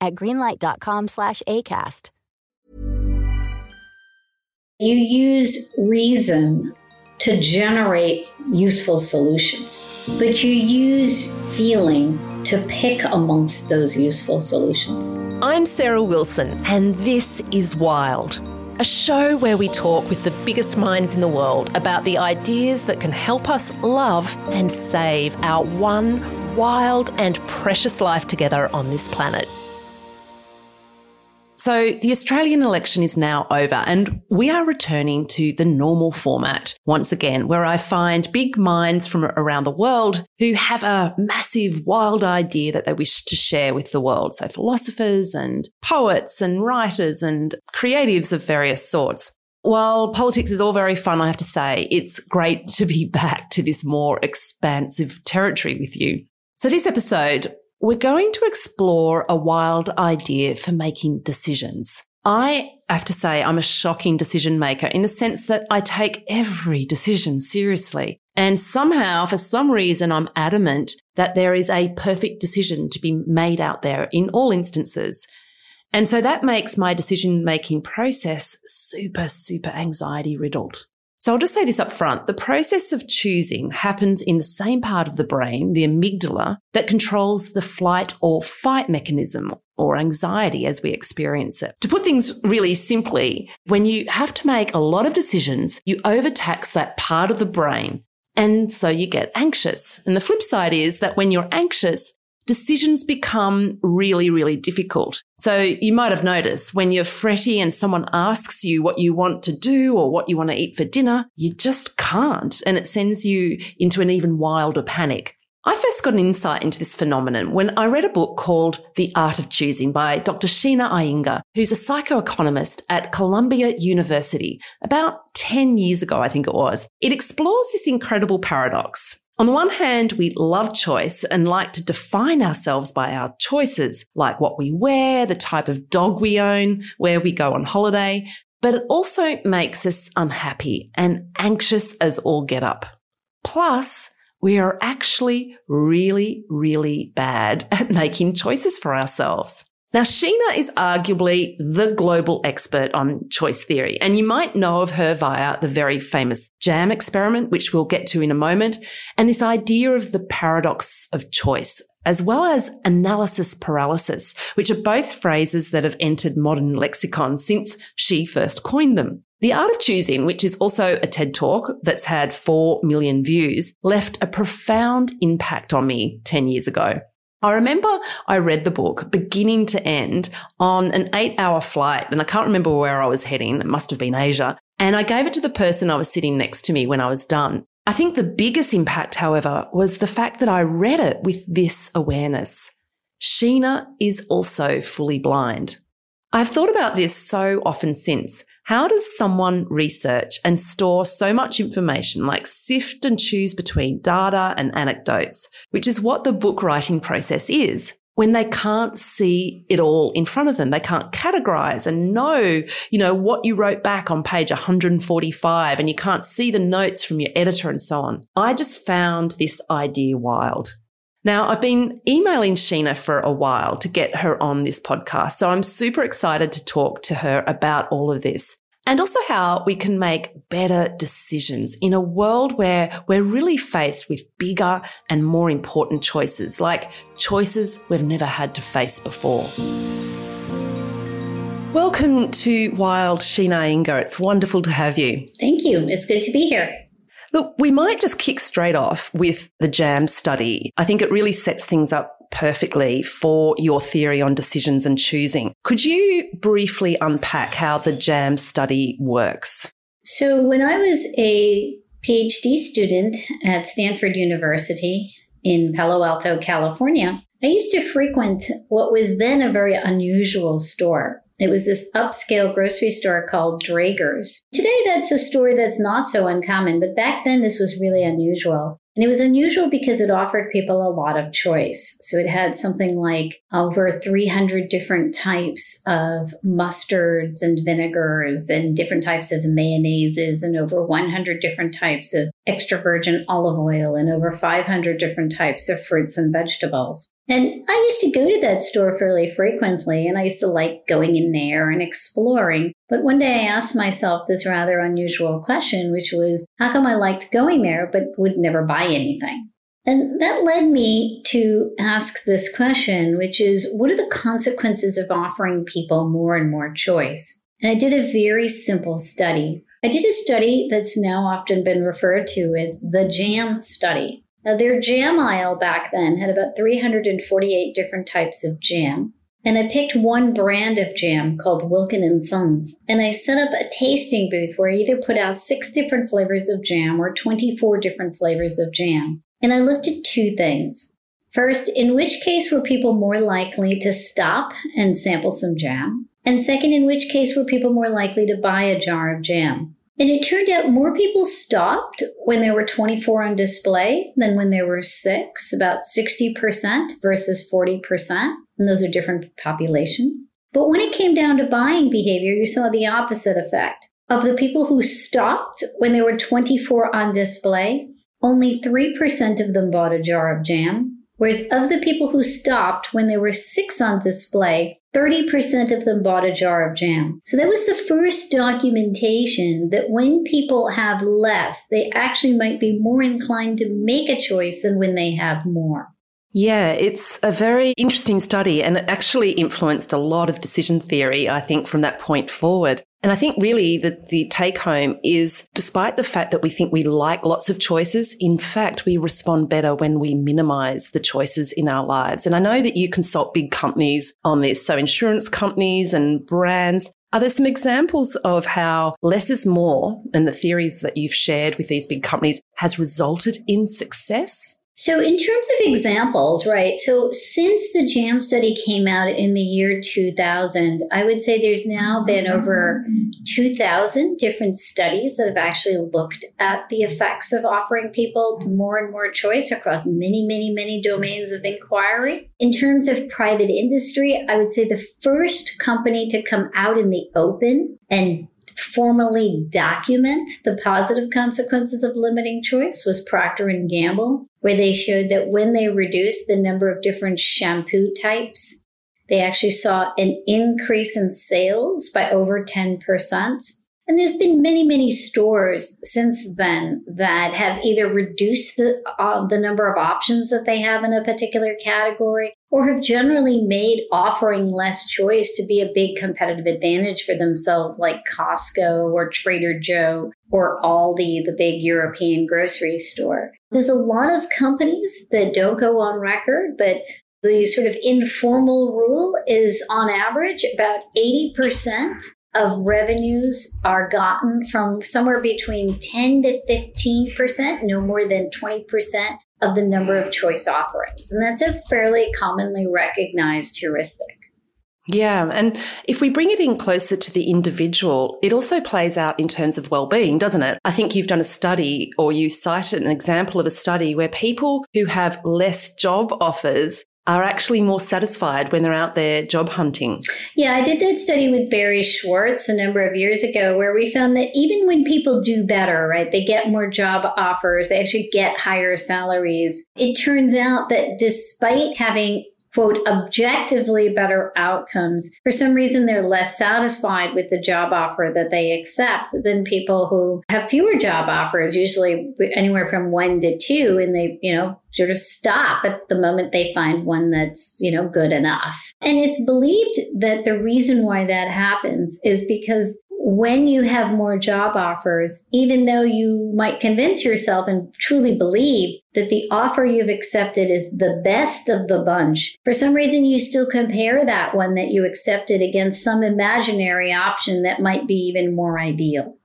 at greenlight.com slash ACAST. You use reason to generate useful solutions, but you use feeling to pick amongst those useful solutions. I'm Sarah Wilson, and this is Wild, a show where we talk with the biggest minds in the world about the ideas that can help us love and save our one wild and precious life together on this planet. So the Australian election is now over and we are returning to the normal format once again, where I find big minds from around the world who have a massive wild idea that they wish to share with the world. So philosophers and poets and writers and creatives of various sorts. While politics is all very fun, I have to say, it's great to be back to this more expansive territory with you. So this episode, we're going to explore a wild idea for making decisions. I have to say, I'm a shocking decision maker in the sense that I take every decision seriously. And somehow, for some reason, I'm adamant that there is a perfect decision to be made out there in all instances. And so that makes my decision making process super, super anxiety riddled. So I'll just say this up front. The process of choosing happens in the same part of the brain, the amygdala, that controls the flight or fight mechanism or anxiety as we experience it. To put things really simply, when you have to make a lot of decisions, you overtax that part of the brain. And so you get anxious. And the flip side is that when you're anxious, decisions become really, really difficult. So you might have noticed when you're fretty and someone asks you what you want to do or what you want to eat for dinner, you just can't. And it sends you into an even wilder panic. I first got an insight into this phenomenon when I read a book called The Art of Choosing by Dr. Sheena Iyengar, who's a psychoeconomist at Columbia University about 10 years ago, I think it was. It explores this incredible paradox. On the one hand, we love choice and like to define ourselves by our choices, like what we wear, the type of dog we own, where we go on holiday, but it also makes us unhappy and anxious as all get up. Plus, we are actually really, really bad at making choices for ourselves. Now, Sheena is arguably the global expert on choice theory, and you might know of her via the very famous JAM experiment, which we'll get to in a moment, and this idea of the paradox of choice, as well as analysis paralysis, which are both phrases that have entered modern lexicon since she first coined them. The Art of Choosing, which is also a TED talk that's had 4 million views, left a profound impact on me 10 years ago. I remember I read the book beginning to end on an eight hour flight, and I can't remember where I was heading. It must have been Asia. And I gave it to the person I was sitting next to me when I was done. I think the biggest impact, however, was the fact that I read it with this awareness. Sheena is also fully blind. I've thought about this so often since. How does someone research and store so much information, like sift and choose between data and anecdotes, which is what the book writing process is? When they can't see it all in front of them, they can't categorize and know, you know, what you wrote back on page 145 and you can't see the notes from your editor and so on. I just found this idea wild. Now, I've been emailing Sheena for a while to get her on this podcast. So I'm super excited to talk to her about all of this and also how we can make better decisions in a world where we're really faced with bigger and more important choices, like choices we've never had to face before. Welcome to Wild, Sheena Iyengar. It's wonderful to have you. Thank you. It's good to be here. Look, we might just kick straight off with the JAM study. I think it really sets things up perfectly for your theory on decisions and choosing. Could you briefly unpack how the JAM study works? So, when I was a PhD student at Stanford University in Palo Alto, California, I used to frequent what was then a very unusual store. It was this upscale grocery store called Draeger's. Today, that's a store that's not so uncommon, but back then, this was really unusual. And it was unusual because it offered people a lot of choice. So it had something like over 300 different types of mustards and vinegars and different types of mayonnaises and over 100 different types of extra virgin olive oil and over 500 different types of fruits and vegetables. And I used to go to that store fairly frequently, and I used to like going in there and exploring. But one day I asked myself this rather unusual question, which was how come I liked going there but would never buy anything? And that led me to ask this question, which is what are the consequences of offering people more and more choice? And I did a very simple study. I did a study that's now often been referred to as the JAM study. Now, their jam aisle back then had about 348 different types of jam. And I picked one brand of jam called Wilkin and Sons. And I set up a tasting booth where I either put out six different flavors of jam or 24 different flavors of jam. And I looked at two things. First, in which case were people more likely to stop and sample some jam? And second, in which case were people more likely to buy a jar of jam? And it turned out more people stopped when there were 24 on display than when there were six, about 60% versus 40%. And those are different populations. But when it came down to buying behavior, you saw the opposite effect. Of the people who stopped when there were 24 on display, only 3% of them bought a jar of jam. Whereas of the people who stopped when there were six on display, 30% of them bought a jar of jam. So that was the first documentation that when people have less, they actually might be more inclined to make a choice than when they have more. Yeah, it's a very interesting study and it actually influenced a lot of decision theory, I think, from that point forward. And I think really that the take home is despite the fact that we think we like lots of choices, in fact, we respond better when we minimize the choices in our lives. And I know that you consult big companies on this. So insurance companies and brands. Are there some examples of how less is more and the theories that you've shared with these big companies has resulted in success? So, in terms of examples, right? So, since the JAM study came out in the year 2000, I would say there's now been mm-hmm. over 2,000 different studies that have actually looked at the effects of offering people more and more choice across many, many, many domains of inquiry. In terms of private industry, I would say the first company to come out in the open and formally document the positive consequences of limiting choice was Procter and Gamble, where they showed that when they reduced the number of different shampoo types, they actually saw an increase in sales by over 10%. And there's been many, many stores since then that have either reduced the, uh, the number of options that they have in a particular category or have generally made offering less choice to be a big competitive advantage for themselves, like Costco or Trader Joe or Aldi, the big European grocery store. There's a lot of companies that don't go on record, but the sort of informal rule is on average about 80% of revenues are gotten from somewhere between 10 to 15%, no more than 20% of the number of choice offerings. And that's a fairly commonly recognized heuristic. Yeah. And if we bring it in closer to the individual, it also plays out in terms of well-being, doesn't it? I think you've done a study or you cited an example of a study where people who have less job offers are actually more satisfied when they're out there job hunting. Yeah, I did that study with Barry Schwartz a number of years ago where we found that even when people do better, right, they get more job offers, they actually get higher salaries. It turns out that despite having quote, objectively better outcomes, for some reason they're less satisfied with the job offer that they accept than people who have fewer job offers, usually anywhere from one to two, and they, you know, sort of stop at the moment they find one that's, you know, good enough. And it's believed that the reason why that happens is because when you have more job offers, even though you might convince yourself and truly believe that the offer you've accepted is the best of the bunch, for some reason you still compare that one that you accepted against some imaginary option that might be even more ideal.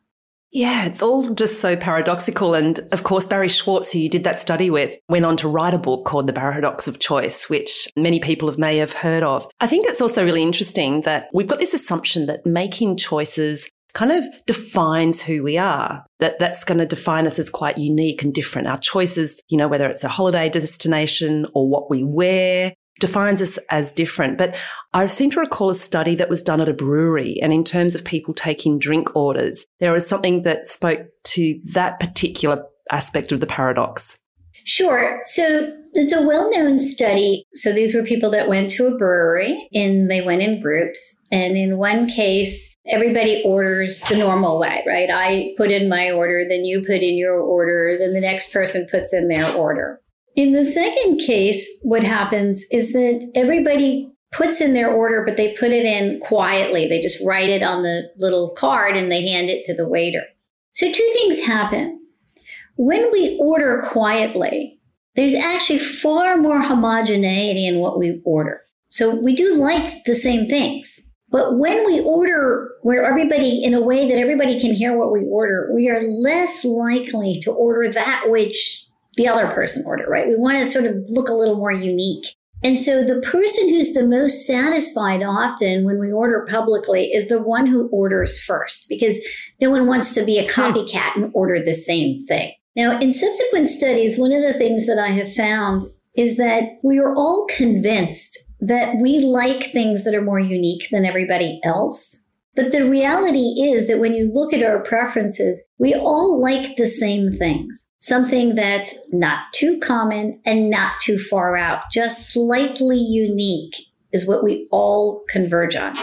Yeah, it's all just so paradoxical. And of course, Barry Schwartz, who you did that study with, went on to write a book called The Paradox of Choice, which many people may have heard of. I think it's also really interesting that we've got this assumption that making choices kind of defines who we are. That that's going to define us as quite unique and different. Our choices, you know, whether it's a holiday destination or what we wear, defines us as different. But I seem to recall a study that was done at a brewery. And in terms of people taking drink orders, there was something that spoke to that particular aspect of the paradox. Sure. So it's a well known study. So these were people that went to a brewery and they went in groups. And in one case, everybody orders the normal way, right? I put in my order, then you put in your order, then the next person puts in their order. In the second case, what happens is that everybody puts in their order, but they put it in quietly. They just write it on the little card and they hand it to the waiter. So, two things happen. When we order quietly, there's actually far more homogeneity in what we order. So, we do like the same things. But when we order where everybody, in a way that everybody can hear what we order, we are less likely to order that which the other person order, right? We want to sort of look a little more unique. And so the person who's the most satisfied often when we order publicly is the one who orders first because no one wants to be a hmm. copycat and order the same thing. Now, in subsequent studies, one of the things that I have found is that we are all convinced that we like things that are more unique than everybody else. But the reality is that when you look at our preferences, we all like the same things. Something that's not too common and not too far out, just slightly unique is what we all converge on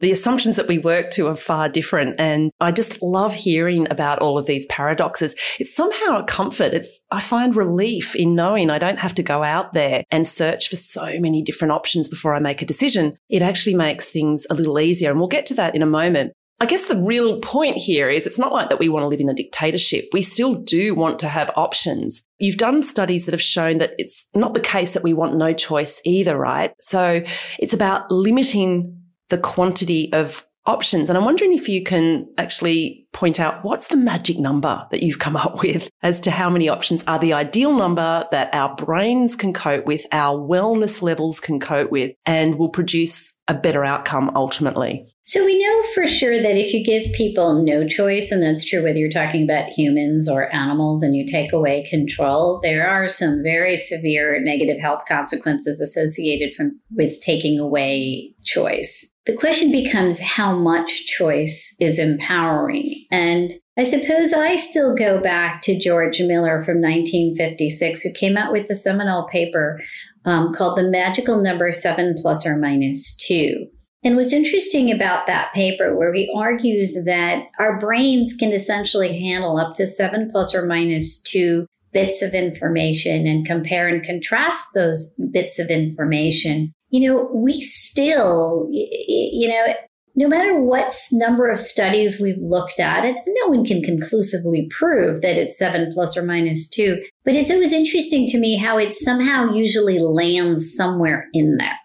the assumptions that we work to are far different. And I just love hearing about all of these paradoxes. It's somehow a comfort. It's, I find relief in knowing I don't have to go out there and search for so many different options before I make a decision. It actually makes things a little easier. And we'll get to that in a moment. I guess the real point here is it's not like that we want to live in a dictatorship. We still do want to have options. You've done studies that have shown that it's not the case that we want no choice either, right? So it's about limiting the quantity of options. And I'm wondering if you can actually point out what's the magic number that you've come up with as to how many options are the ideal number that our brains can cope with, our wellness levels can cope with, and will produce a better outcome ultimately. So we know for sure that if you give people no choice, and that's true whether you're talking about humans or animals, and you take away control, there are some very severe negative health consequences associated from with taking away choice. The question becomes how much choice is empowering. And I suppose I still go back to George Miller from 1956, who came out with the seminal paper um, called The Magical Number Seven Plus or Minus Two. And what's interesting about that paper, where he argues that our brains can essentially handle up to seven plus or minus two bits of information and compare and contrast those bits of information you know, we still, you know, no matter what number of studies we've looked at it, no one can conclusively prove that it's seven plus or minus two. But it's always interesting to me how it somehow usually lands somewhere in there.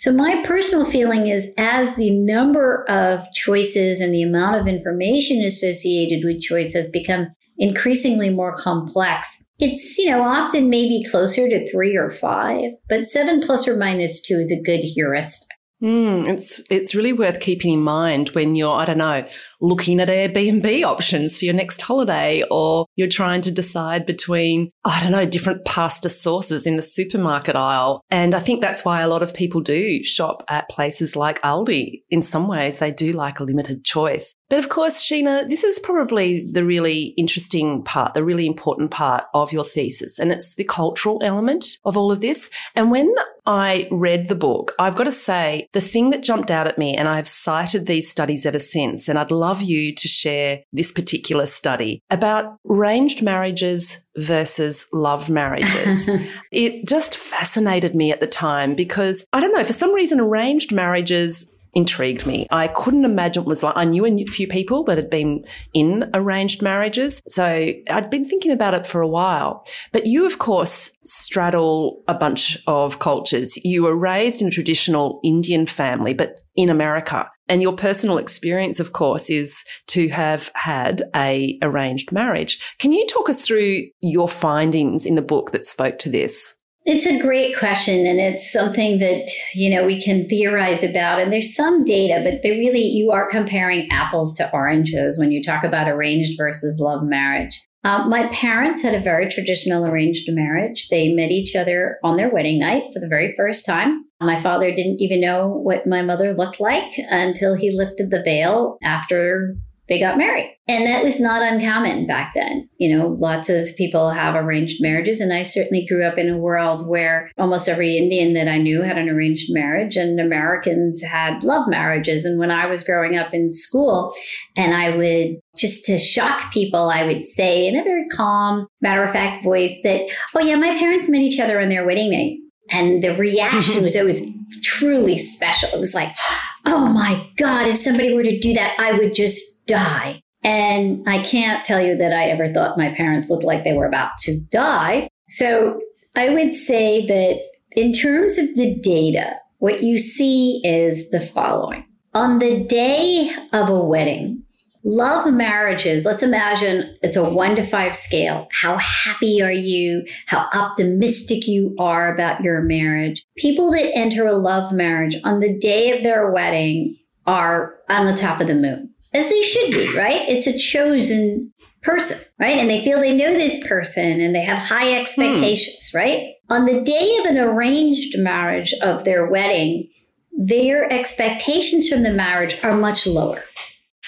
So my personal feeling is as the number of choices and the amount of information associated with choice has become increasingly more complex. It's, you know, often maybe closer to three or five, but seven plus or minus two is a good heuristic. Mm, it's it's really worth keeping in mind when you're I don't know looking at Airbnb options for your next holiday, or you're trying to decide between I don't know different pasta sauces in the supermarket aisle. And I think that's why a lot of people do shop at places like Aldi. In some ways, they do like a limited choice. But of course, Sheena, this is probably the really interesting part, the really important part of your thesis, and it's the cultural element of all of this. And when I read the book, I've got to say the thing that jumped out at me, and I've cited these studies ever since, and I'd love you to share this particular study about arranged marriages versus love marriages. it just fascinated me at the time because I don't know, for some reason, arranged marriages intrigued me. I couldn't imagine it was like. I knew a few people that had been in arranged marriages. So I'd been thinking about it for a while. But you, of course, straddle a bunch of cultures. You were raised in a traditional Indian family, but in America. And your personal experience, of course, is to have had a arranged marriage. Can you talk us through your findings in the book that spoke to this? It's a great question, and it's something that you know we can theorize about. And there's some data, but they really you are comparing apples to oranges when you talk about arranged versus love marriage. Um, my parents had a very traditional arranged marriage. They met each other on their wedding night for the very first time. My father didn't even know what my mother looked like until he lifted the veil after they got married. And that was not uncommon back then. You know, lots of people have arranged marriages. And I certainly grew up in a world where almost every Indian that I knew had an arranged marriage and Americans had love marriages. And when I was growing up in school, and I would just to shock people, I would say in a very calm, matter of fact voice that, oh, yeah, my parents met each other on their wedding night. And the reaction mm-hmm. was, always truly special. It was like, oh my God, if somebody were to do that, I would just die. And I can't tell you that I ever thought my parents looked like they were about to die. So I would say that in terms of the data, what you see is the following. On the day of a wedding, love marriages, let's imagine it's a one to five scale. How happy are you? How optimistic you are about your marriage? People that enter a love marriage on the day of their wedding are on the top of the moon as they should be, right? It's a chosen person, right? And they feel they know this person and they have high expectations, hmm. right? On the day of an arranged marriage of their wedding, their expectations from the marriage are much lower,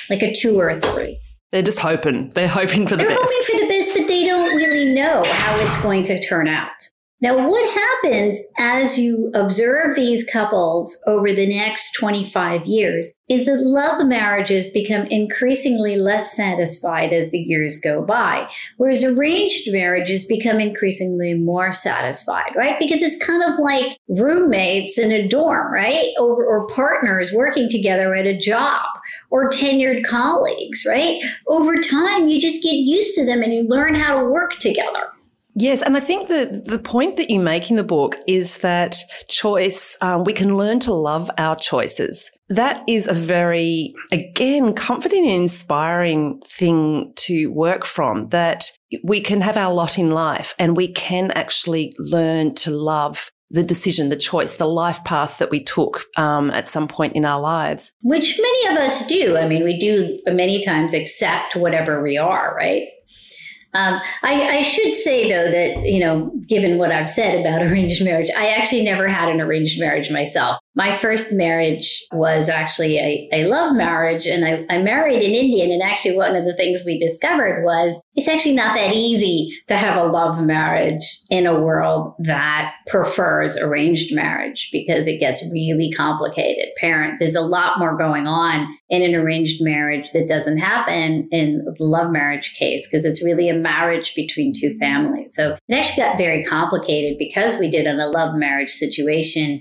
like a two or a three. They're just hoping. They're hoping for the best. They're hoping for the best, but they don't really know how it's going to turn out. Now, what happens as you observe these couples over the next 25 years is that love marriages become increasingly less satisfied as the years go by, whereas arranged marriages become increasingly more satisfied, right? Because it's kind of like roommates in a dorm, right? Or, or partners working together at a job or tenured colleagues, right? Over time, you just get used to them and you learn how to work together. Yes, and I think the the point that you make in the book is that choice. Um, we can learn to love our choices. That is a very, again, comforting and inspiring thing to work from. That we can have our lot in life, and we can actually learn to love the decision, the choice, the life path that we took um, at some point in our lives. Which many of us do. I mean, we do many times accept whatever we are, right? Um, I, I, should say though that you know, given what I've said about arranged marriage, I actually never had an arranged marriage myself. My first marriage was actually a, a love marriage, and I, I married an Indian. And actually, one of the things we discovered was it's actually not that easy to have a love marriage in a world that prefers arranged marriage because it gets really complicated. Parent, there's a lot more going on in an arranged marriage that doesn't happen in the love marriage case because it's really a marriage between two families. So it actually got very complicated because we did in a love marriage situation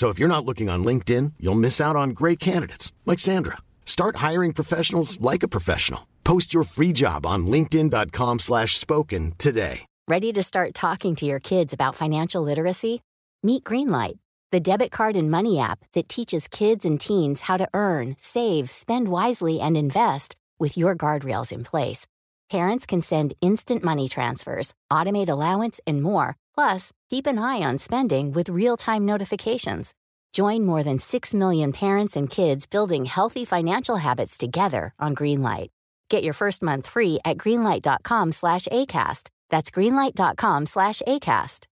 So if you're not looking on LinkedIn, you'll miss out on great candidates like Sandra. Start hiring professionals like a professional. Post your free job on linkedin.com/spoken today. Ready to start talking to your kids about financial literacy? Meet Greenlight, the debit card and money app that teaches kids and teens how to earn, save, spend wisely and invest with your guardrails in place. Parents can send instant money transfers, automate allowance, and more. Plus, keep an eye on spending with real-time notifications. Join more than 6 million parents and kids building healthy financial habits together on Greenlight. Get your first month free at greenlight.com slash ACAST. That's greenlight.com slash ACAST.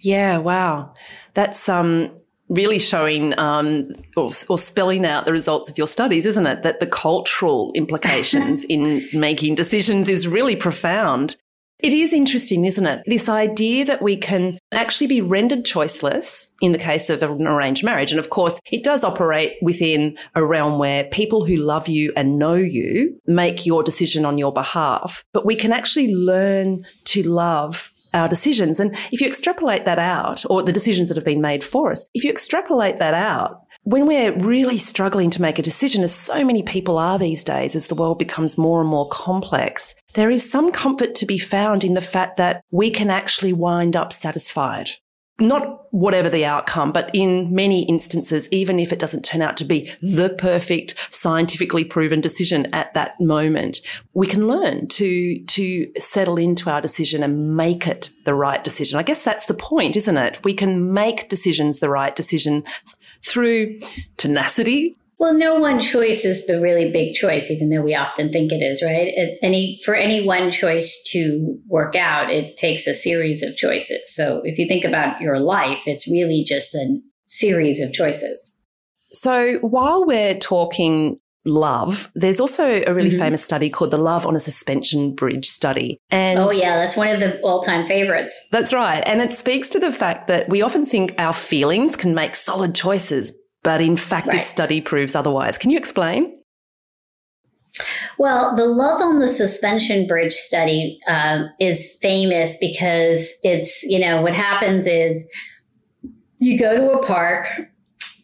Yeah, wow. That's um, really showing um, or, or spelling out the results of your studies, isn't it? That the cultural implications in making decisions is really profound. It is interesting, isn't it? This idea that we can actually be rendered choiceless in the case of an arranged marriage. And of course, it does operate within a realm where people who love you and know you make your decision on your behalf. But we can actually learn to love our decisions. And if you extrapolate that out, or the decisions that have been made for us, if you extrapolate that out, when we're really struggling to make a decision, as so many people are these days, as the world becomes more and more complex, there is some comfort to be found in the fact that we can actually wind up satisfied. Not whatever the outcome, but in many instances, even if it doesn't turn out to be the perfect scientifically proven decision at that moment, we can learn to, to settle into our decision and make it the right decision. I guess that's the point, isn't it? We can make decisions the right decisions through tenacity. Well, no one choice is the really big choice, even though we often think it is, right? It's any for any one choice to work out, it takes a series of choices. So if you think about your life, it's really just a series of choices. So while we're talking love, there's also a really mm-hmm. famous study called the Love on a Suspension Bridge study. And oh, yeah, that's one of the all time favorites. That's right. And it speaks to the fact that we often think our feelings can make solid choices, but in fact, right. this study proves otherwise. Can you explain? Well, the Love on the Suspension Bridge study uh, is famous because it's, you know, what happens is you go to a park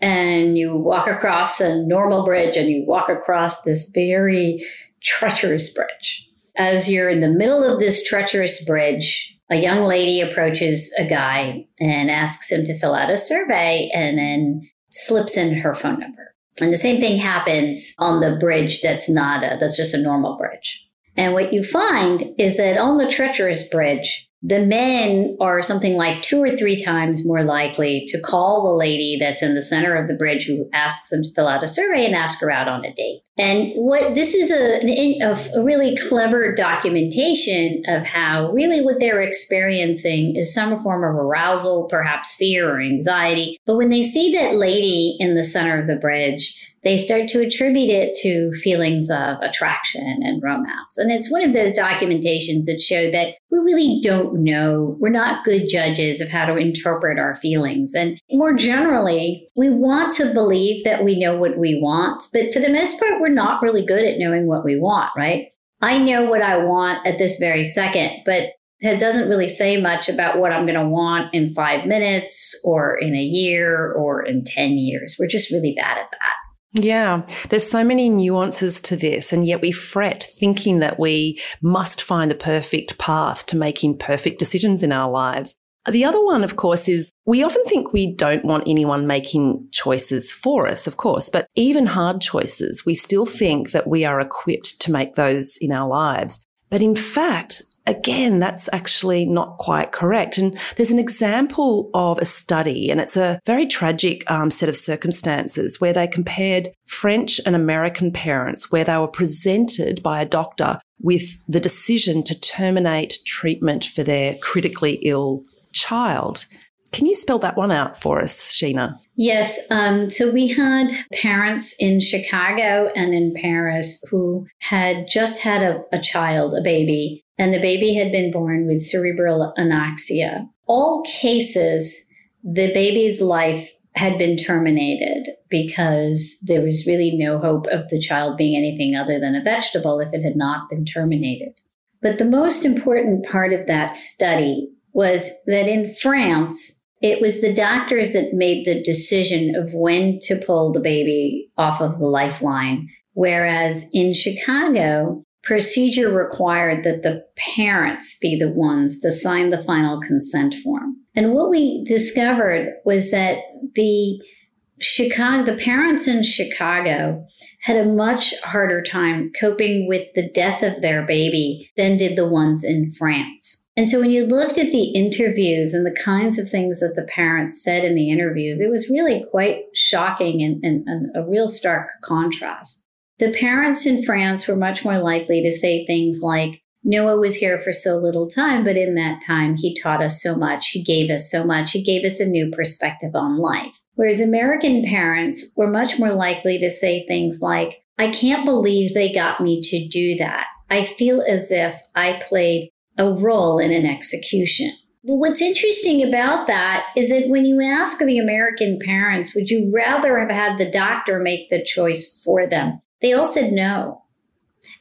and you walk across a normal bridge and you walk across this very treacherous bridge. As you're in the middle of this treacherous bridge, a young lady approaches a guy and asks him to fill out a survey and then slips in her phone number. And the same thing happens on the bridge that's not a, that's just a normal bridge. And what you find is that on the treacherous bridge, the men are something like two or three times more likely to call the lady that's in the center of the bridge who asks them to fill out a survey and ask her out on a date. And what this is a, a, really clever documentation of how really what they're experiencing is some form of arousal, perhaps fear or anxiety. But when they see that lady in the center of the bridge, they start to attribute it to feelings of attraction and romance. And it's one of those documentations that show that we really don't know. We're not good judges of how to interpret our feelings. And more generally, we want to believe that we know what we want, but for the most part, we're not really good at knowing what we want, right? I know what I want at this very second, but it doesn't really say much about what I'm going to want in five minutes or in a year or in 10 years. We're just really bad at that. Yeah, there's so many nuances to this, and yet we fret thinking that we must find the perfect path to making perfect decisions in our lives. The other one, of course, is we often think we don't want anyone making choices for us, of course, but even hard choices, we still think that we are equipped to make those in our lives. But in fact, again, that's actually not quite correct. And there's an example of a study, and it's a very tragic um, set of circumstances where they compared French and American parents, where they were presented by a doctor with the decision to terminate treatment for their critically ill child. Can you spell that one out for us, Sheena? Yes. Um, so we had parents in Chicago and in Paris who had just had a, a child, a baby, and the baby had been born with cerebral anoxia. All cases, the baby's life had been terminated because there was really no hope of the child being anything other than a vegetable if it had not been terminated. But the most important part of that study was that in France, it was the doctors that made the decision of when to pull the baby off of the lifeline. Whereas in Chicago, procedure required that the parents be the ones to sign the final consent form. And what we discovered was that the Chicago, the parents in Chicago had a much harder time coping with the death of their baby than did the ones in France. And so when you looked at the interviews and the kinds of things that the parents said in the interviews, it was really quite shocking and, and, and a real stark contrast. The parents in France were much more likely to say things like, Noah was here for so little time, but in that time, he taught us so much. He gave us so much. He gave us a new perspective on life. Whereas American parents were much more likely to say things like, I can't believe they got me to do that. I feel as if I played a role in an execution. Well, what's interesting about that is that when you ask the American parents, would you rather have had the doctor make the choice for them? They all said no.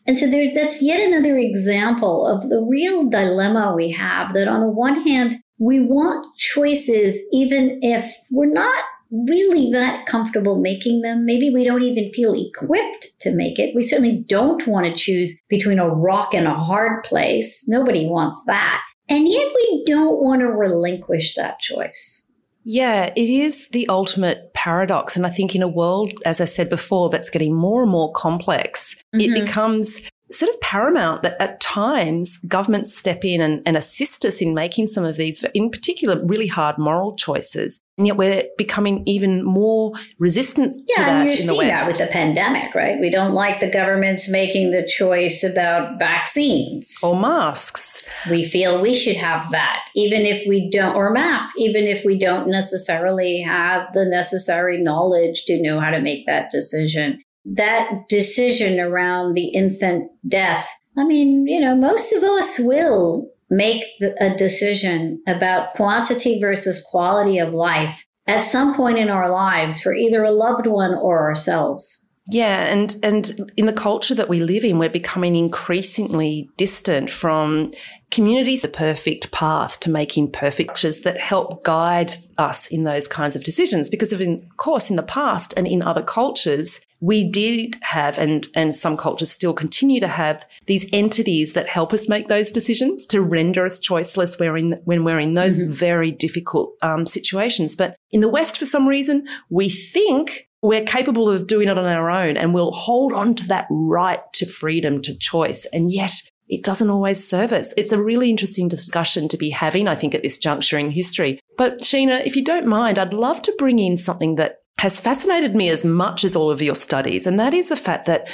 And so there's that's yet another example of the real dilemma we have that on the one hand, we want choices even if we're not really that comfortable making them. Maybe we don't even feel equipped to make it. We certainly don't want to choose between a rock and a hard place. Nobody wants that. And yet we don't want to relinquish that choice. Yeah, it is the ultimate paradox. And I think in a world, as I said before, that's getting more and more complex, mm-hmm. it becomes sort of paramount that at times governments step in and, and, assist us in making some of these, in particular, really hard moral choices. And yet we're becoming even more resistant yeah, to that and you're in the West. that with the pandemic, right? We don't like the governments making the choice about vaccines or masks. We feel we should have that, even if we don't, or masks, even if we don't necessarily have the necessary knowledge to know how to make that decision that decision around the infant death, I mean, you know, most of us will make a decision about quantity versus quality of life at some point in our lives for either a loved one or ourselves. Yeah, and and in the culture that we live in, we're becoming increasingly distant from communities, the perfect path to making perfect choices that help guide us in those kinds of decisions. Because of, in course, in the past and in other cultures, we did have, and, and some cultures still continue to have these entities that help us make those decisions to render us choiceless when we're in, when we're in those mm-hmm. very difficult um, situations. But in the West, for some reason, we think we're capable of doing it on our own and we'll hold on to that right to freedom, to choice. And yet it doesn't always serve us. It's a really interesting discussion to be having, I think, at this juncture in history. But Sheena, if you don't mind, I'd love to bring in something that has fascinated me as much as all of your studies. And that is the fact that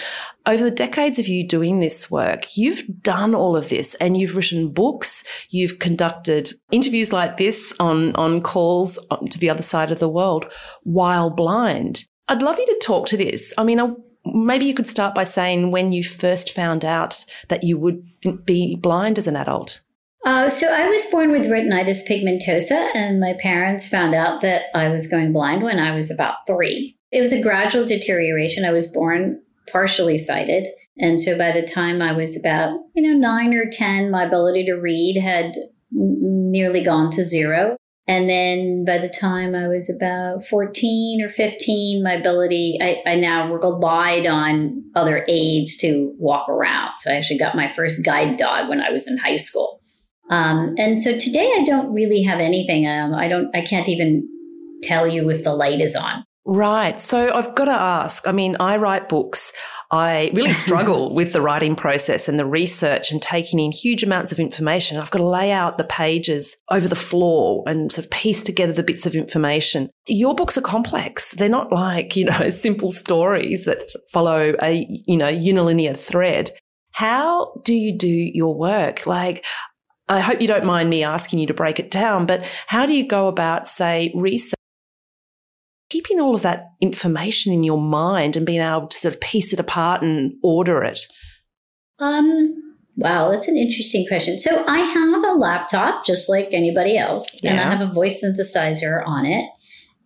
over the decades of you doing this work, you've done all of this and you've written books. You've conducted interviews like this on, on calls to the other side of the world while blind. I'd love you to talk to this. I mean, maybe you could start by saying when you first found out that you would be blind as an adult. Uh, so I was born with retinitis pigmentosa, and my parents found out that I was going blind when I was about three. It was a gradual deterioration. I was born partially sighted. And so by the time I was about, you know, nine or 10, my ability to read had nearly gone to zero. And then by the time I was about 14 or 15, my ability, I, I, now relied on other aids to walk around. So I actually got my first guide dog when I was in high school. Um, and so today I don't really have anything. Um, I don't, I can't even tell you if the light is on. Right. So I've got to ask. I mean, I write books. I really struggle with the writing process and the research and taking in huge amounts of information. I've got to lay out the pages over the floor and sort of piece together the bits of information. Your books are complex. They're not like, you know, simple stories that follow a, you know, unilinear thread. How do you do your work? Like, I hope you don't mind me asking you to break it down, but how do you go about, say, research? Keeping all of that information in your mind and being able to sort of piece it apart and order it? Um, wow, that's an interesting question. So I have a laptop just like anybody else, yeah. and I have a voice synthesizer on it.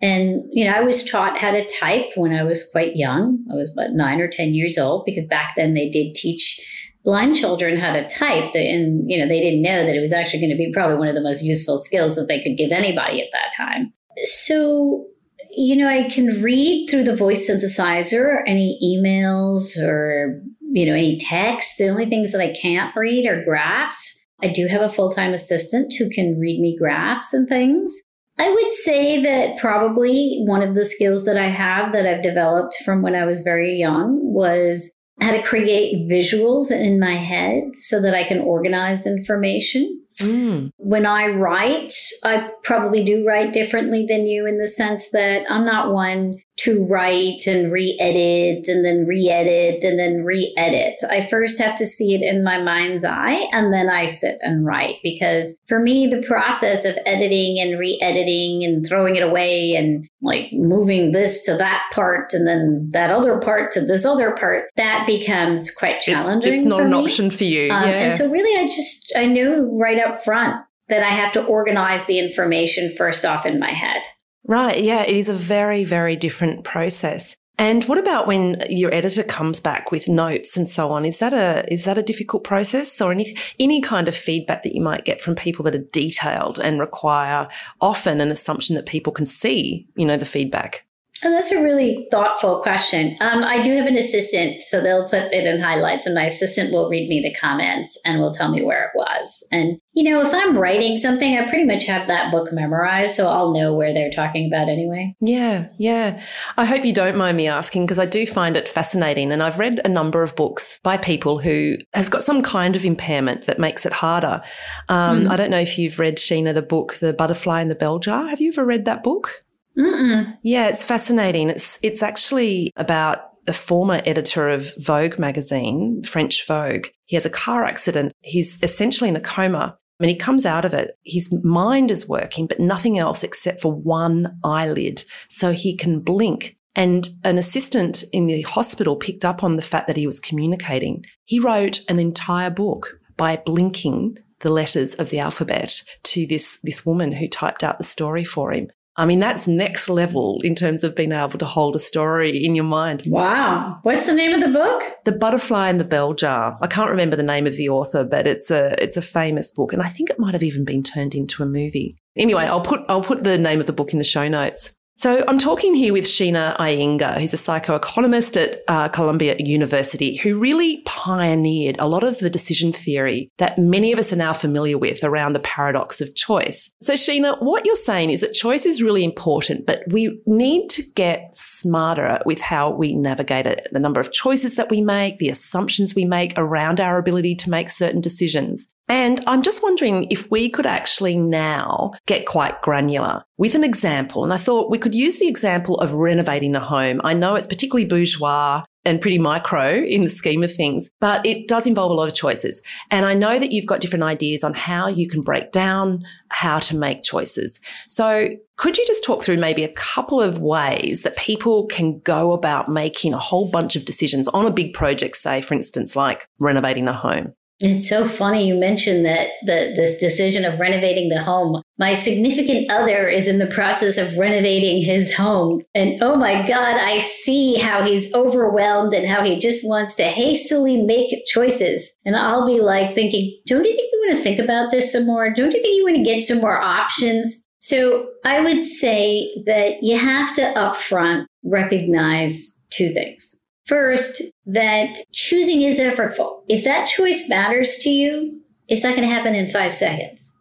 And, you know, I was taught how to type when I was quite young. I was about nine or 10 years old because back then they did teach blind children how to type and you know they didn't know that it was actually going to be probably one of the most useful skills that they could give anybody at that time. So you know i can read through the voice synthesizer any emails or you know any text. The only things that i can't read are graphs. I do have a full-time assistant who can read me graphs and things. I would say that probably one of the skills that I have that I've developed from when I was very young was how to create visuals in my head so that I can organize information. Mm. When I write, I probably do write differently than you in the sense that I'm not one to write and re-edit and then re-edit and then re-edit. I first have to see it in my mind's eye and then I sit and write because for me the process of editing and re-editing and throwing it away and like moving this to that part and then that other part to this other part that becomes quite challenging. It's, it's not an me. option for you. Um, yeah. And so really I just I knew right up front that I have to organize the information first off in my head. Right. Yeah. It is a very, very different process. And what about when your editor comes back with notes and so on? Is that a is that a difficult process, or any any kind of feedback that you might get from people that are detailed and require often an assumption that people can see, you know, the feedback? Oh, that's a really thoughtful question. Um, I do have an assistant, so they'll put it in highlights, and my assistant will read me the comments and will tell me where it was. And, you know, if I'm writing something, I pretty much have that book memorized, so I'll know where they're talking about anyway. Yeah, yeah. I hope you don't mind me asking because I do find it fascinating. And I've read a number of books by people who have got some kind of impairment that makes it harder. Um, mm. I don't know if you've read, Sheena, the book, The Butterfly in the Bell Jar. Have you ever read that book? Mm-mm. Yeah, it's fascinating. It's it's actually about a former editor of Vogue magazine, French Vogue. He has a car accident. He's essentially in a coma. When he comes out of it, his mind is working, but nothing else except for one eyelid. So he can blink. And an assistant in the hospital picked up on the fact that he was communicating. He wrote an entire book by blinking the letters of the alphabet to this, this woman who typed out the story for him. I mean, that's next level in terms of being able to hold a story in your mind. Wow. What's the name of the book? The Butterfly in the Bell Jar. I can't remember the name of the author, but it's a it's a famous book and I think it might have even been turned into a movie. Anyway, I'll put I'll put the name of the book in the show notes. So I'm talking here with Sheena Iyengar, who's a psychoeconomist at uh, Columbia University, who really pioneered a lot of the decision theory that many of us are now familiar with around the paradox of choice. So Sheena, what you're saying is that choice is really important, but we need to get smarter with how we navigate it, the number of choices that we make, the assumptions we make around our ability to make certain decisions. And I'm just wondering if we could actually now get quite granular with an example. And I thought we could use the example of renovating a home. I know it's particularly bourgeois and pretty micro in the scheme of things, but it does involve a lot of choices. And I know that you've got different ideas on how you can break down how to make choices. So could you just talk through maybe a couple of ways that people can go about making a whole bunch of decisions on a big project, say, for instance, like renovating a home? It's so funny you mentioned that the this decision of renovating the home. My significant other is in the process of renovating his home. And oh my God, I see how he's overwhelmed and how he just wants to hastily make choices. And I'll be like thinking, don't you think you want to think about this some more? Don't you think you want to get some more options? So I would say that you have to upfront recognize two things. First, that choosing is effortful. If that choice matters to you, it's not going to happen in five seconds.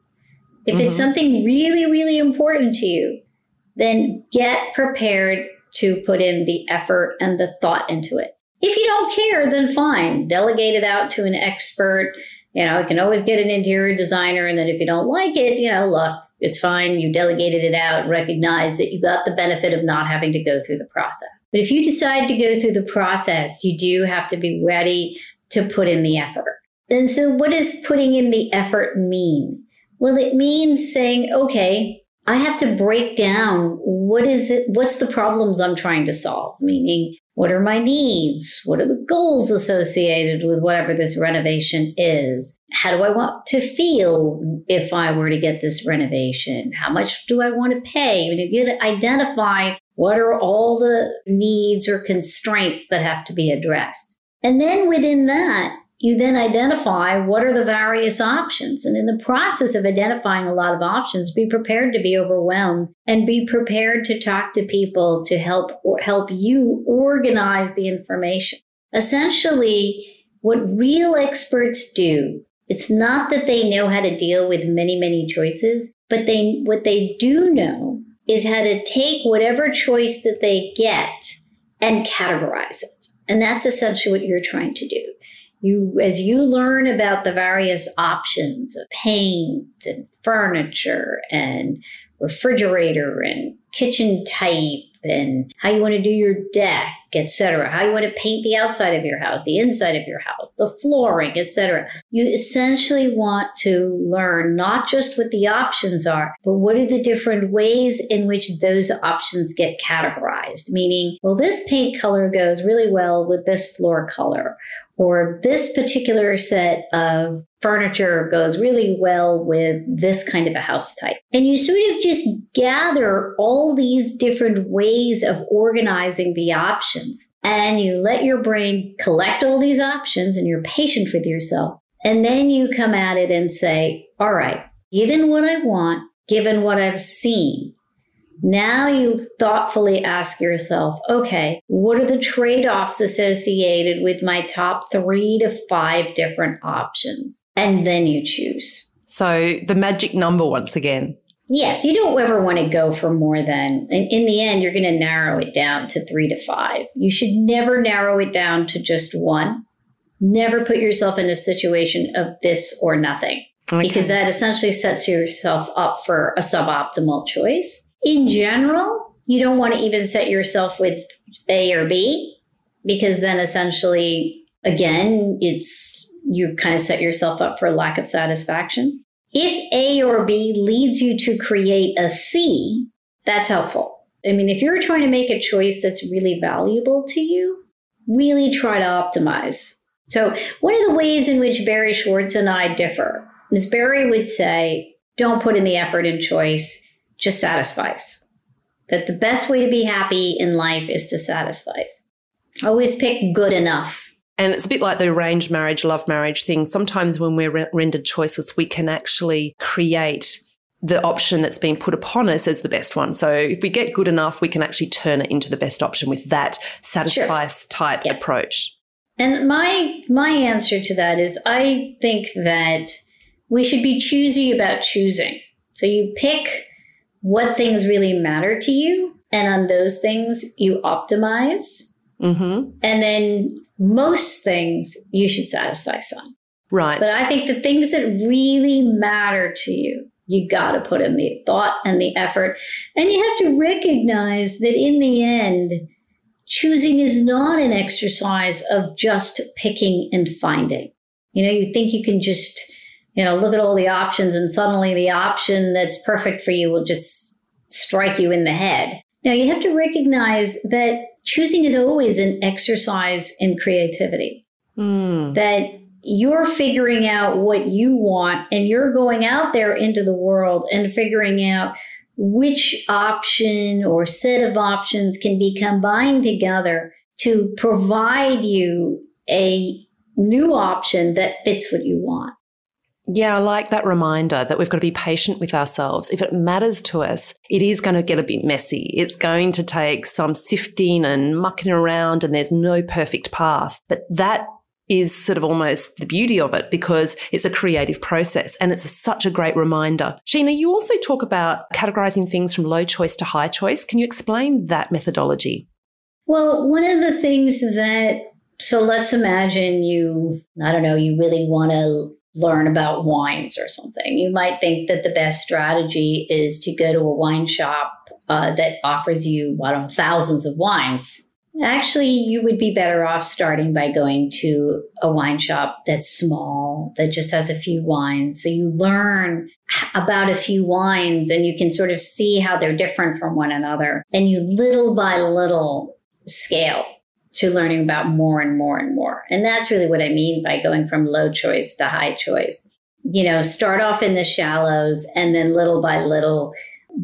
If mm-hmm. it's something really, really important to you, then get prepared to put in the effort and the thought into it. If you don't care, then fine. Delegate it out to an expert. You know, you can always get an interior designer. And then if you don't like it, you know, look, it's fine. You delegated it out. Recognize that you got the benefit of not having to go through the process. But if you decide to go through the process, you do have to be ready to put in the effort. And so, what does putting in the effort mean? Well, it means saying, okay, I have to break down what is it, what's the problems I'm trying to solve? Meaning, what are my needs? What are the goals associated with whatever this renovation is? How do I want to feel if I were to get this renovation? How much do I want to pay? You, know, you identify what are all the needs or constraints that have to be addressed. And then within that, you then identify what are the various options. And in the process of identifying a lot of options, be prepared to be overwhelmed and be prepared to talk to people to help help you organize the information. Essentially, what real experts do, it's not that they know how to deal with many, many choices, but they what they do know is how to take whatever choice that they get and categorize it. And that's essentially what you're trying to do You, as you learn about the various options of paint and furniture and refrigerator and kitchen type and how you want to do your deck, etc., how you want to paint the outside of your house, the inside of your house, the flooring, etc. You essentially want to learn not just what the options are, but what are the different ways in which those options get categorized. Meaning, well, this paint color goes really well with this floor color, or this particular set of furniture goes really well with this kind of a house type. And you sort of just gather all these different ways of organizing the options and you let your brain collect all these options and you're patient with yourself. And then you come at it and say, all right, given what I want, given what I've seen, now you thoughtfully ask yourself, okay, what are the trade offs associated with my top three to five different options? And then you choose. So the magic number once again. Yes, you don't ever want to go for more than, in, in the end, you're going to narrow it down to three to five. You should never narrow it down to just one. Never put yourself in a situation of this or nothing. Okay. Because that essentially sets yourself up for a suboptimal choice in general, you don't want to even set yourself with A or B because then essentially, again, it's you kind of set yourself up for lack of satisfaction. If A or B leads you to create a C, that's helpful. I mean, if you're trying to make a choice that's really valuable to you, really try to optimize. So, one of the ways in which Barry Schwartz and I differ is Barry would say, don't put in the effort in choice just satisfice. That the best way to be happy in life is to satisfy. Always pick good enough. And it's a bit like the arranged marriage, love marriage thing. Sometimes when we're rendered choiceless, we can actually create the option that's been put upon us as the best one. So if we get good enough, we can actually turn it into the best option with that satisfice sure. type yep. approach. And my my answer to that is I think that we should be choosy about choosing. So you pick what things really matter to you. And on those things, you optimize. Mm-hmm. And then most things you should satisfy some. Right. But I think the things that really matter to you, you got to put in the thought and the effort. And you have to recognize that in the end, choosing is not an exercise of just picking and finding. You know, you think you can just you know, look at all the options and suddenly the option that's perfect for you will just strike you in the head. Now you have to recognize that choosing is always an exercise in creativity. Mm. That you're figuring out what you want and you're going out there into the world and figuring out which option or set of options can be combined together to provide you a new option that fits what you want. Yeah, I like that reminder that we've got to be patient with ourselves. If it matters to us, it is going to get a bit messy. It's going to take some sifting and mucking around, and there's no perfect path. But that is sort of almost the beauty of it because it's a creative process and it's such a great reminder. Sheena, you also talk about categorizing things from low choice to high choice. Can you explain that methodology? Well, one of the things that, so let's imagine you, I don't know, you really want to learn about wines or something. You might think that the best strategy is to go to a wine shop uh, that offers you, I don't know, thousands of wines. Actually, you would be better off starting by going to a wine shop that's small, that just has a few wines. So you learn about a few wines and you can sort of see how they're different from one another. And you little by little scale to learning about more and more and more. And that's really what I mean by going from low choice to high choice. You know, start off in the shallows and then little by little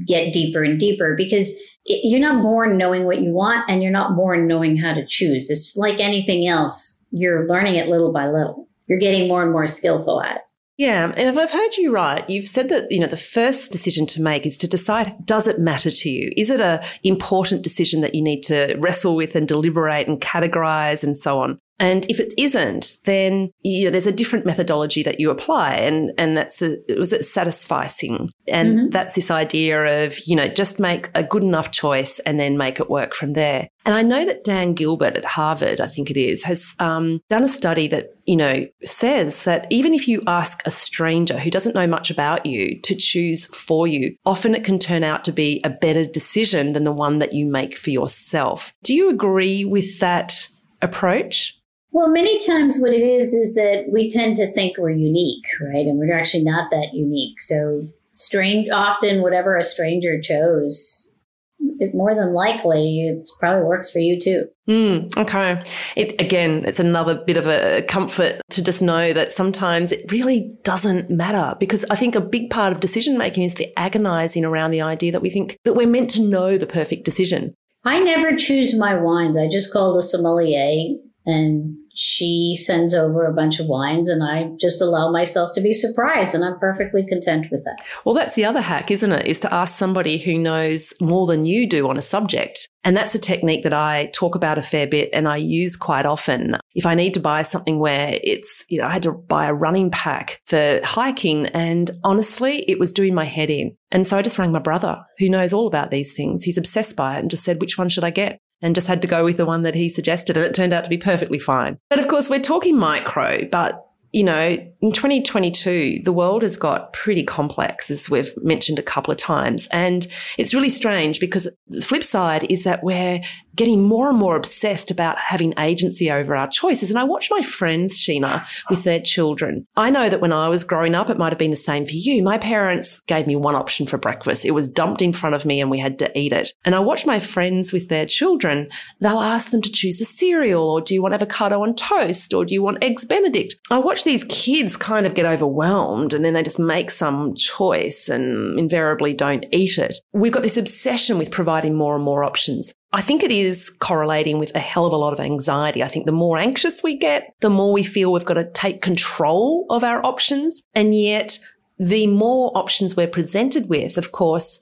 get deeper and deeper because you're not born knowing what you want and you're not born knowing how to choose. It's like anything else. You're learning it little by little. You're getting more and more skillful at it. Yeah. And if I've heard you right, you've said that, you know, the first decision to make is to decide, does it matter to you? Is it a important decision that you need to wrestle with and deliberate and categorize and so on? And if it isn't, then you know there's a different methodology that you apply, and and that's the was it satisficing, and mm-hmm. that's this idea of you know just make a good enough choice and then make it work from there. And I know that Dan Gilbert at Harvard, I think it is, has um, done a study that you know says that even if you ask a stranger who doesn't know much about you to choose for you, often it can turn out to be a better decision than the one that you make for yourself. Do you agree with that approach? Well, many times what it is is that we tend to think we're unique, right? And we're actually not that unique. So, strange, often whatever a stranger chose, it more than likely it probably works for you too. Mm, okay. It again, it's another bit of a comfort to just know that sometimes it really doesn't matter because I think a big part of decision making is the agonizing around the idea that we think that we're meant to know the perfect decision. I never choose my wines. I just call the sommelier and she sends over a bunch of wines and I just allow myself to be surprised and I'm perfectly content with that. Well, that's the other hack, isn't it? Is to ask somebody who knows more than you do on a subject. And that's a technique that I talk about a fair bit and I use quite often. If I need to buy something where it's, you know, I had to buy a running pack for hiking and honestly, it was doing my head in. And so I just rang my brother who knows all about these things. He's obsessed by it and just said, which one should I get? And just had to go with the one that he suggested. And it turned out to be perfectly fine. But of course, we're talking micro, but you know, in 2022, the world has got pretty complex, as we've mentioned a couple of times. And it's really strange because the flip side is that we're getting more and more obsessed about having agency over our choices. And I watch my friends, Sheena, with their children. I know that when I was growing up, it might have been the same for you. My parents gave me one option for breakfast. It was dumped in front of me and we had to eat it. And I watch my friends with their children. They'll ask them to choose the cereal or do you want avocado on toast or do you want eggs Benedict? I watch these kids kind of get overwhelmed and then they just make some choice and invariably don't eat it. We've got this obsession with providing more and more options. I think it is correlating with a hell of a lot of anxiety. I think the more anxious we get, the more we feel we've got to take control of our options. And yet the more options we're presented with, of course,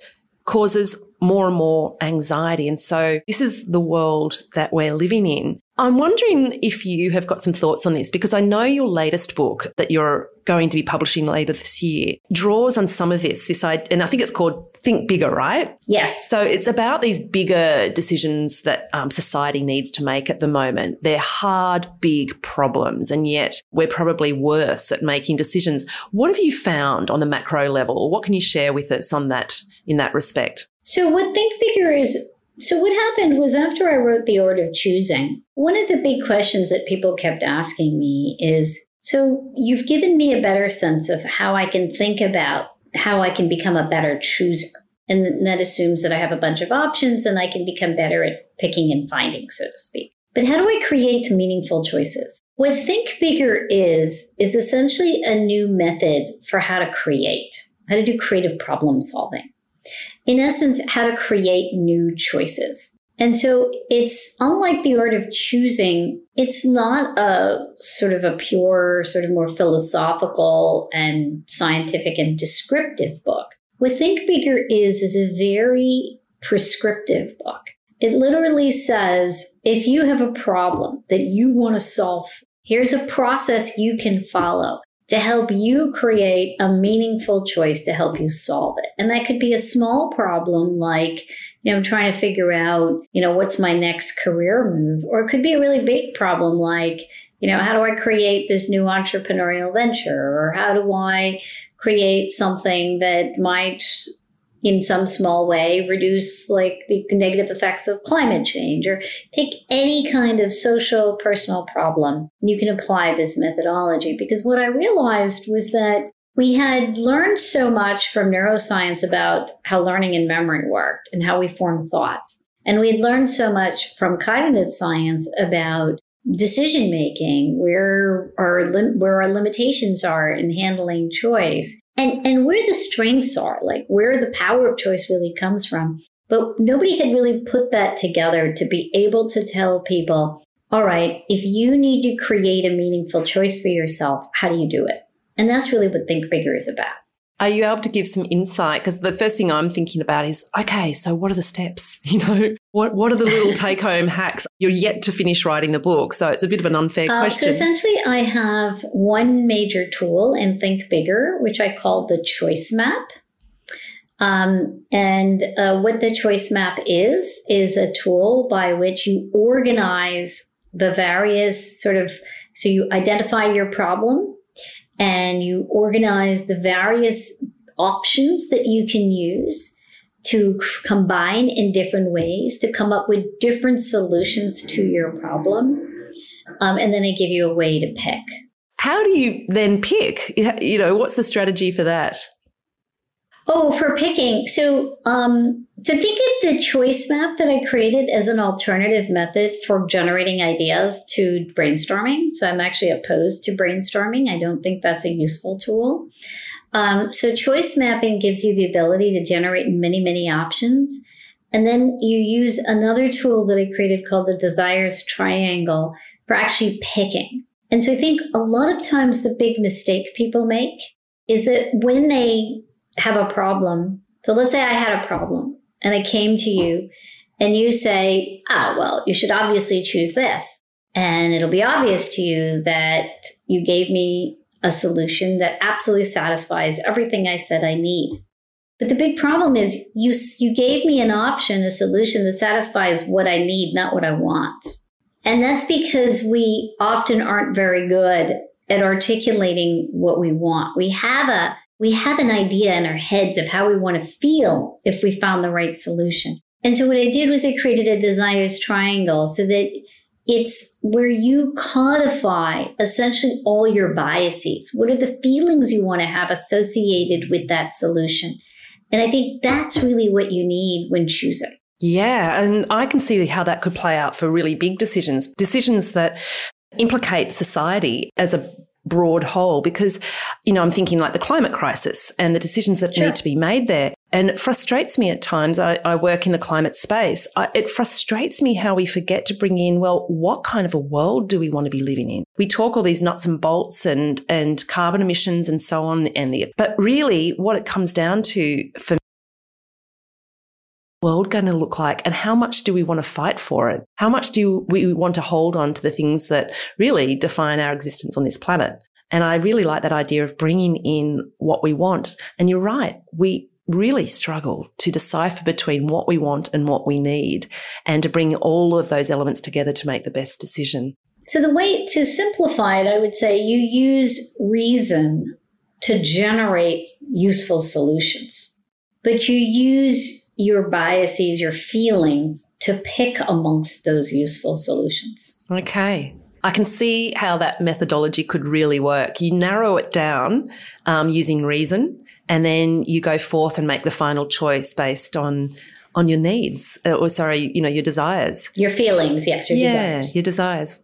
causes more and more anxiety. And so this is the world that we're living in. I'm wondering if you have got some thoughts on this because I know your latest book that you're going to be publishing later this year draws on some of this. This I and I think it's called Think Bigger, right? Yes. So it's about these bigger decisions that um, society needs to make at the moment. They're hard, big problems, and yet we're probably worse at making decisions. What have you found on the macro level? What can you share with us on that in that respect? So what Think Bigger is so, what happened was after I wrote The Art of Choosing, one of the big questions that people kept asking me is So, you've given me a better sense of how I can think about how I can become a better chooser. And that assumes that I have a bunch of options and I can become better at picking and finding, so to speak. But how do I create meaningful choices? What Think Bigger is, is essentially a new method for how to create, how to do creative problem solving in essence, how to create new choices. And so it's unlike the art of choosing, it's not a sort of a pure, sort of more philosophical and scientific and descriptive book. What Think Bigger is, is a very prescriptive book. It literally says if you have a problem that you want to solve, here's a process you can follow to help you create a meaningful choice to help you solve it. And that could be a small problem like, you know, I'm trying to figure out, you know, what's my next career move? Or it could be a really big problem like, you know, how do I create this new entrepreneurial venture? Or how do I create something that might in some small way reduce like the negative effects of climate change or take any kind of social personal problem. You can apply this methodology because what i realized was that we had learned so much from neuroscience about how learning and memory worked and how we form thoughts. And we had learned so much from cognitive science about decision making, where our lim- where our limitations are in handling choice, and and where the strengths are, like where the power of choice really comes from. But nobody had really put that together to be able to tell people, all right, if you need to create a meaningful choice for yourself, how do you do it? And that's really what Think Bigger is about. Are you able to give some insight? Because the first thing I'm thinking about is, okay, so what are the steps? You know, what what are the little take home hacks? You're yet to finish writing the book, so it's a bit of an unfair uh, question. So essentially, I have one major tool in Think Bigger, which I call the Choice Map. Um, and uh, what the Choice Map is is a tool by which you organize the various sort of so you identify your problem and you organize the various options that you can use to combine in different ways to come up with different solutions to your problem. Um, and then they give you a way to pick. How do you then pick? You know, what's the strategy for that? Oh, for picking. So, um, so think of the choice map that I created as an alternative method for generating ideas to brainstorming. So I'm actually opposed to brainstorming. I don't think that's a useful tool. Um, so choice mapping gives you the ability to generate many, many options. And then you use another tool that I created called the desires triangle for actually picking. And so I think a lot of times the big mistake people make is that when they have a problem. So let's say I had a problem and I came to you and you say, oh, well, you should obviously choose this. And it'll be obvious to you that you gave me a solution that absolutely satisfies everything I said I need. But the big problem is you, you gave me an option, a solution that satisfies what I need, not what I want. And that's because we often aren't very good at articulating what we want. We have a we have an idea in our heads of how we want to feel if we found the right solution. And so what I did was I created a desires triangle so that it's where you codify essentially all your biases. What are the feelings you want to have associated with that solution? And I think that's really what you need when choosing. Yeah, and I can see how that could play out for really big decisions, decisions that implicate society as a broad whole because, you know, I'm thinking like the climate crisis and the decisions that sure. need to be made there. And it frustrates me at times. I, I work in the climate space. I, it frustrates me how we forget to bring in, well, what kind of a world do we want to be living in? We talk all these nuts and bolts and, and carbon emissions and so on. And the, but really what it comes down to for world going to look like and how much do we want to fight for it? How much do we want to hold on to the things that really define our existence on this planet? And I really like that idea of bringing in what we want. And you're right. We really struggle to decipher between what we want and what we need and to bring all of those elements together to make the best decision. So the way to simplify it, I would say you use reason to generate useful solutions, but you use your biases, your feelings to pick amongst those useful solutions. Okay. I can see how that methodology could really work. You narrow it down um, using reason, and then you go forth and make the final choice based on on your needs, uh, or sorry, you know, your desires, your feelings. Yes, your yeah, desires. your desires.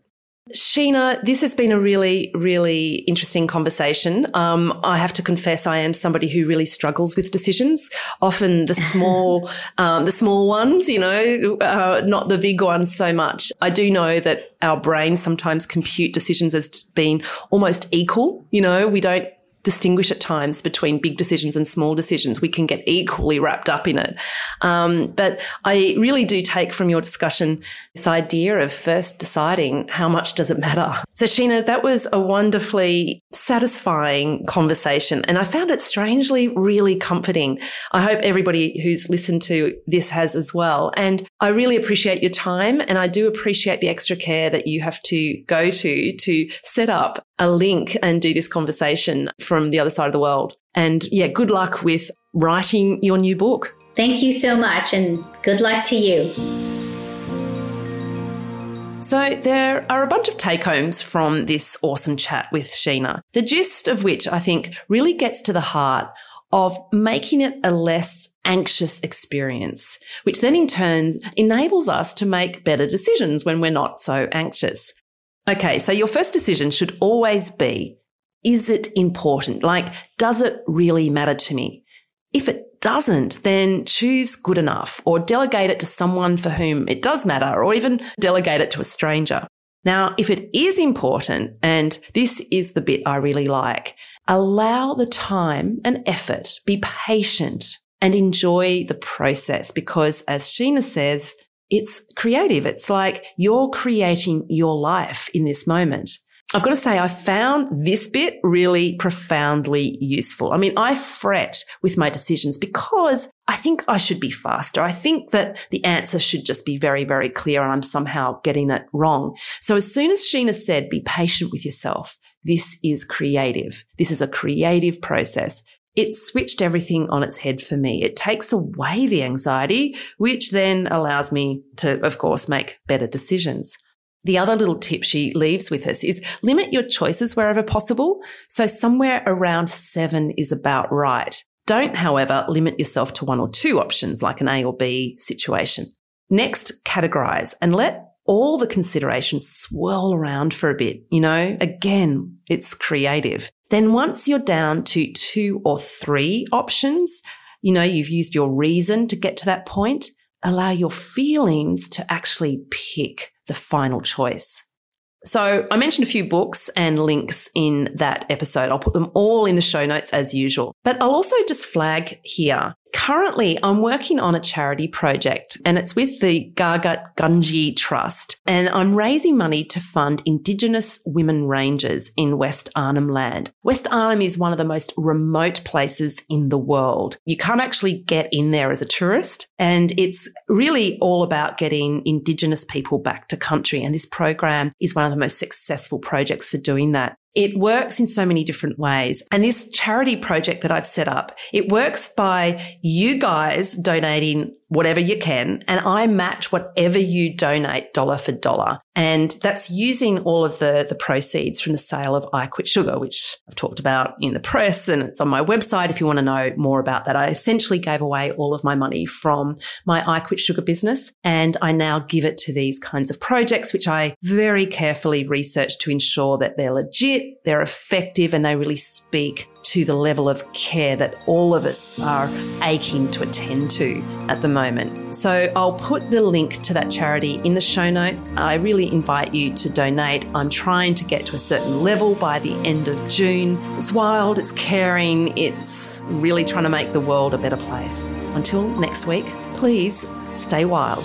Sheena, this has been a really, really interesting conversation. Um, I have to confess, I am somebody who really struggles with decisions. Often the small, um, the small ones, you know, uh, not the big ones so much. I do know that our brains sometimes compute decisions as being almost equal. You know, we don't distinguish at times between big decisions and small decisions. We can get equally wrapped up in it. Um, but I really do take from your discussion this idea of first deciding how much does it matter. So Sheena, that was a wonderfully satisfying conversation and I found it strangely really comforting. I hope everybody who's listened to this has as well. And I really appreciate your time and I do appreciate the extra care that you have to go to to set up a link and do this conversation from the other side of the world. And yeah, good luck with writing your new book. Thank you so much and good luck to you. So, there are a bunch of take homes from this awesome chat with Sheena, the gist of which I think really gets to the heart of making it a less anxious experience, which then in turn enables us to make better decisions when we're not so anxious. Okay, so your first decision should always be is it important? Like, does it really matter to me? If it doesn't, then choose good enough or delegate it to someone for whom it does matter or even delegate it to a stranger. Now, if it is important, and this is the bit I really like, allow the time and effort, be patient and enjoy the process because as Sheena says, it's creative. It's like you're creating your life in this moment. I've got to say, I found this bit really profoundly useful. I mean, I fret with my decisions because I think I should be faster. I think that the answer should just be very, very clear and I'm somehow getting it wrong. So as soon as Sheena said, be patient with yourself, this is creative. This is a creative process. It switched everything on its head for me. It takes away the anxiety, which then allows me to, of course, make better decisions. The other little tip she leaves with us is limit your choices wherever possible. So somewhere around seven is about right. Don't, however, limit yourself to one or two options like an A or B situation. Next, categorize and let all the considerations swirl around for a bit. You know, again, it's creative. Then once you're down to two or three options, you know, you've used your reason to get to that point, allow your feelings to actually pick the final choice. So I mentioned a few books and links in that episode. I'll put them all in the show notes as usual. But I'll also just flag here Currently, I'm working on a charity project and it's with the Karrkad Kanjdji Trust. And I'm raising money to fund Indigenous women rangers in West Arnhem Land. West Arnhem is one of the most remote places in the world. You can't actually get in there as a tourist. And it's really all about getting Indigenous people back to country. And this program is one of the most successful projects for doing that. It works in so many different ways. And this charity project that I've set up, it works by you guys donating whatever you can. And I match whatever you donate dollar for dollar. And that's using all of the, the proceeds from the sale of I Quit Sugar, which I've talked about in the press and it's on my website if you want to know more about that. I essentially gave away all of my money from my I Quit Sugar business and I now give it to these kinds of projects, which I very carefully research to ensure that they're legit, they're effective, and they really speak to the level of care that all of us are aching to attend to at the moment. So I'll put the link to that charity in the show notes. I really invite you to donate. I'm trying to get to a certain level by the end of June. It's wild, it's caring, it's really trying to make the world a better place. Until next week, please stay wild.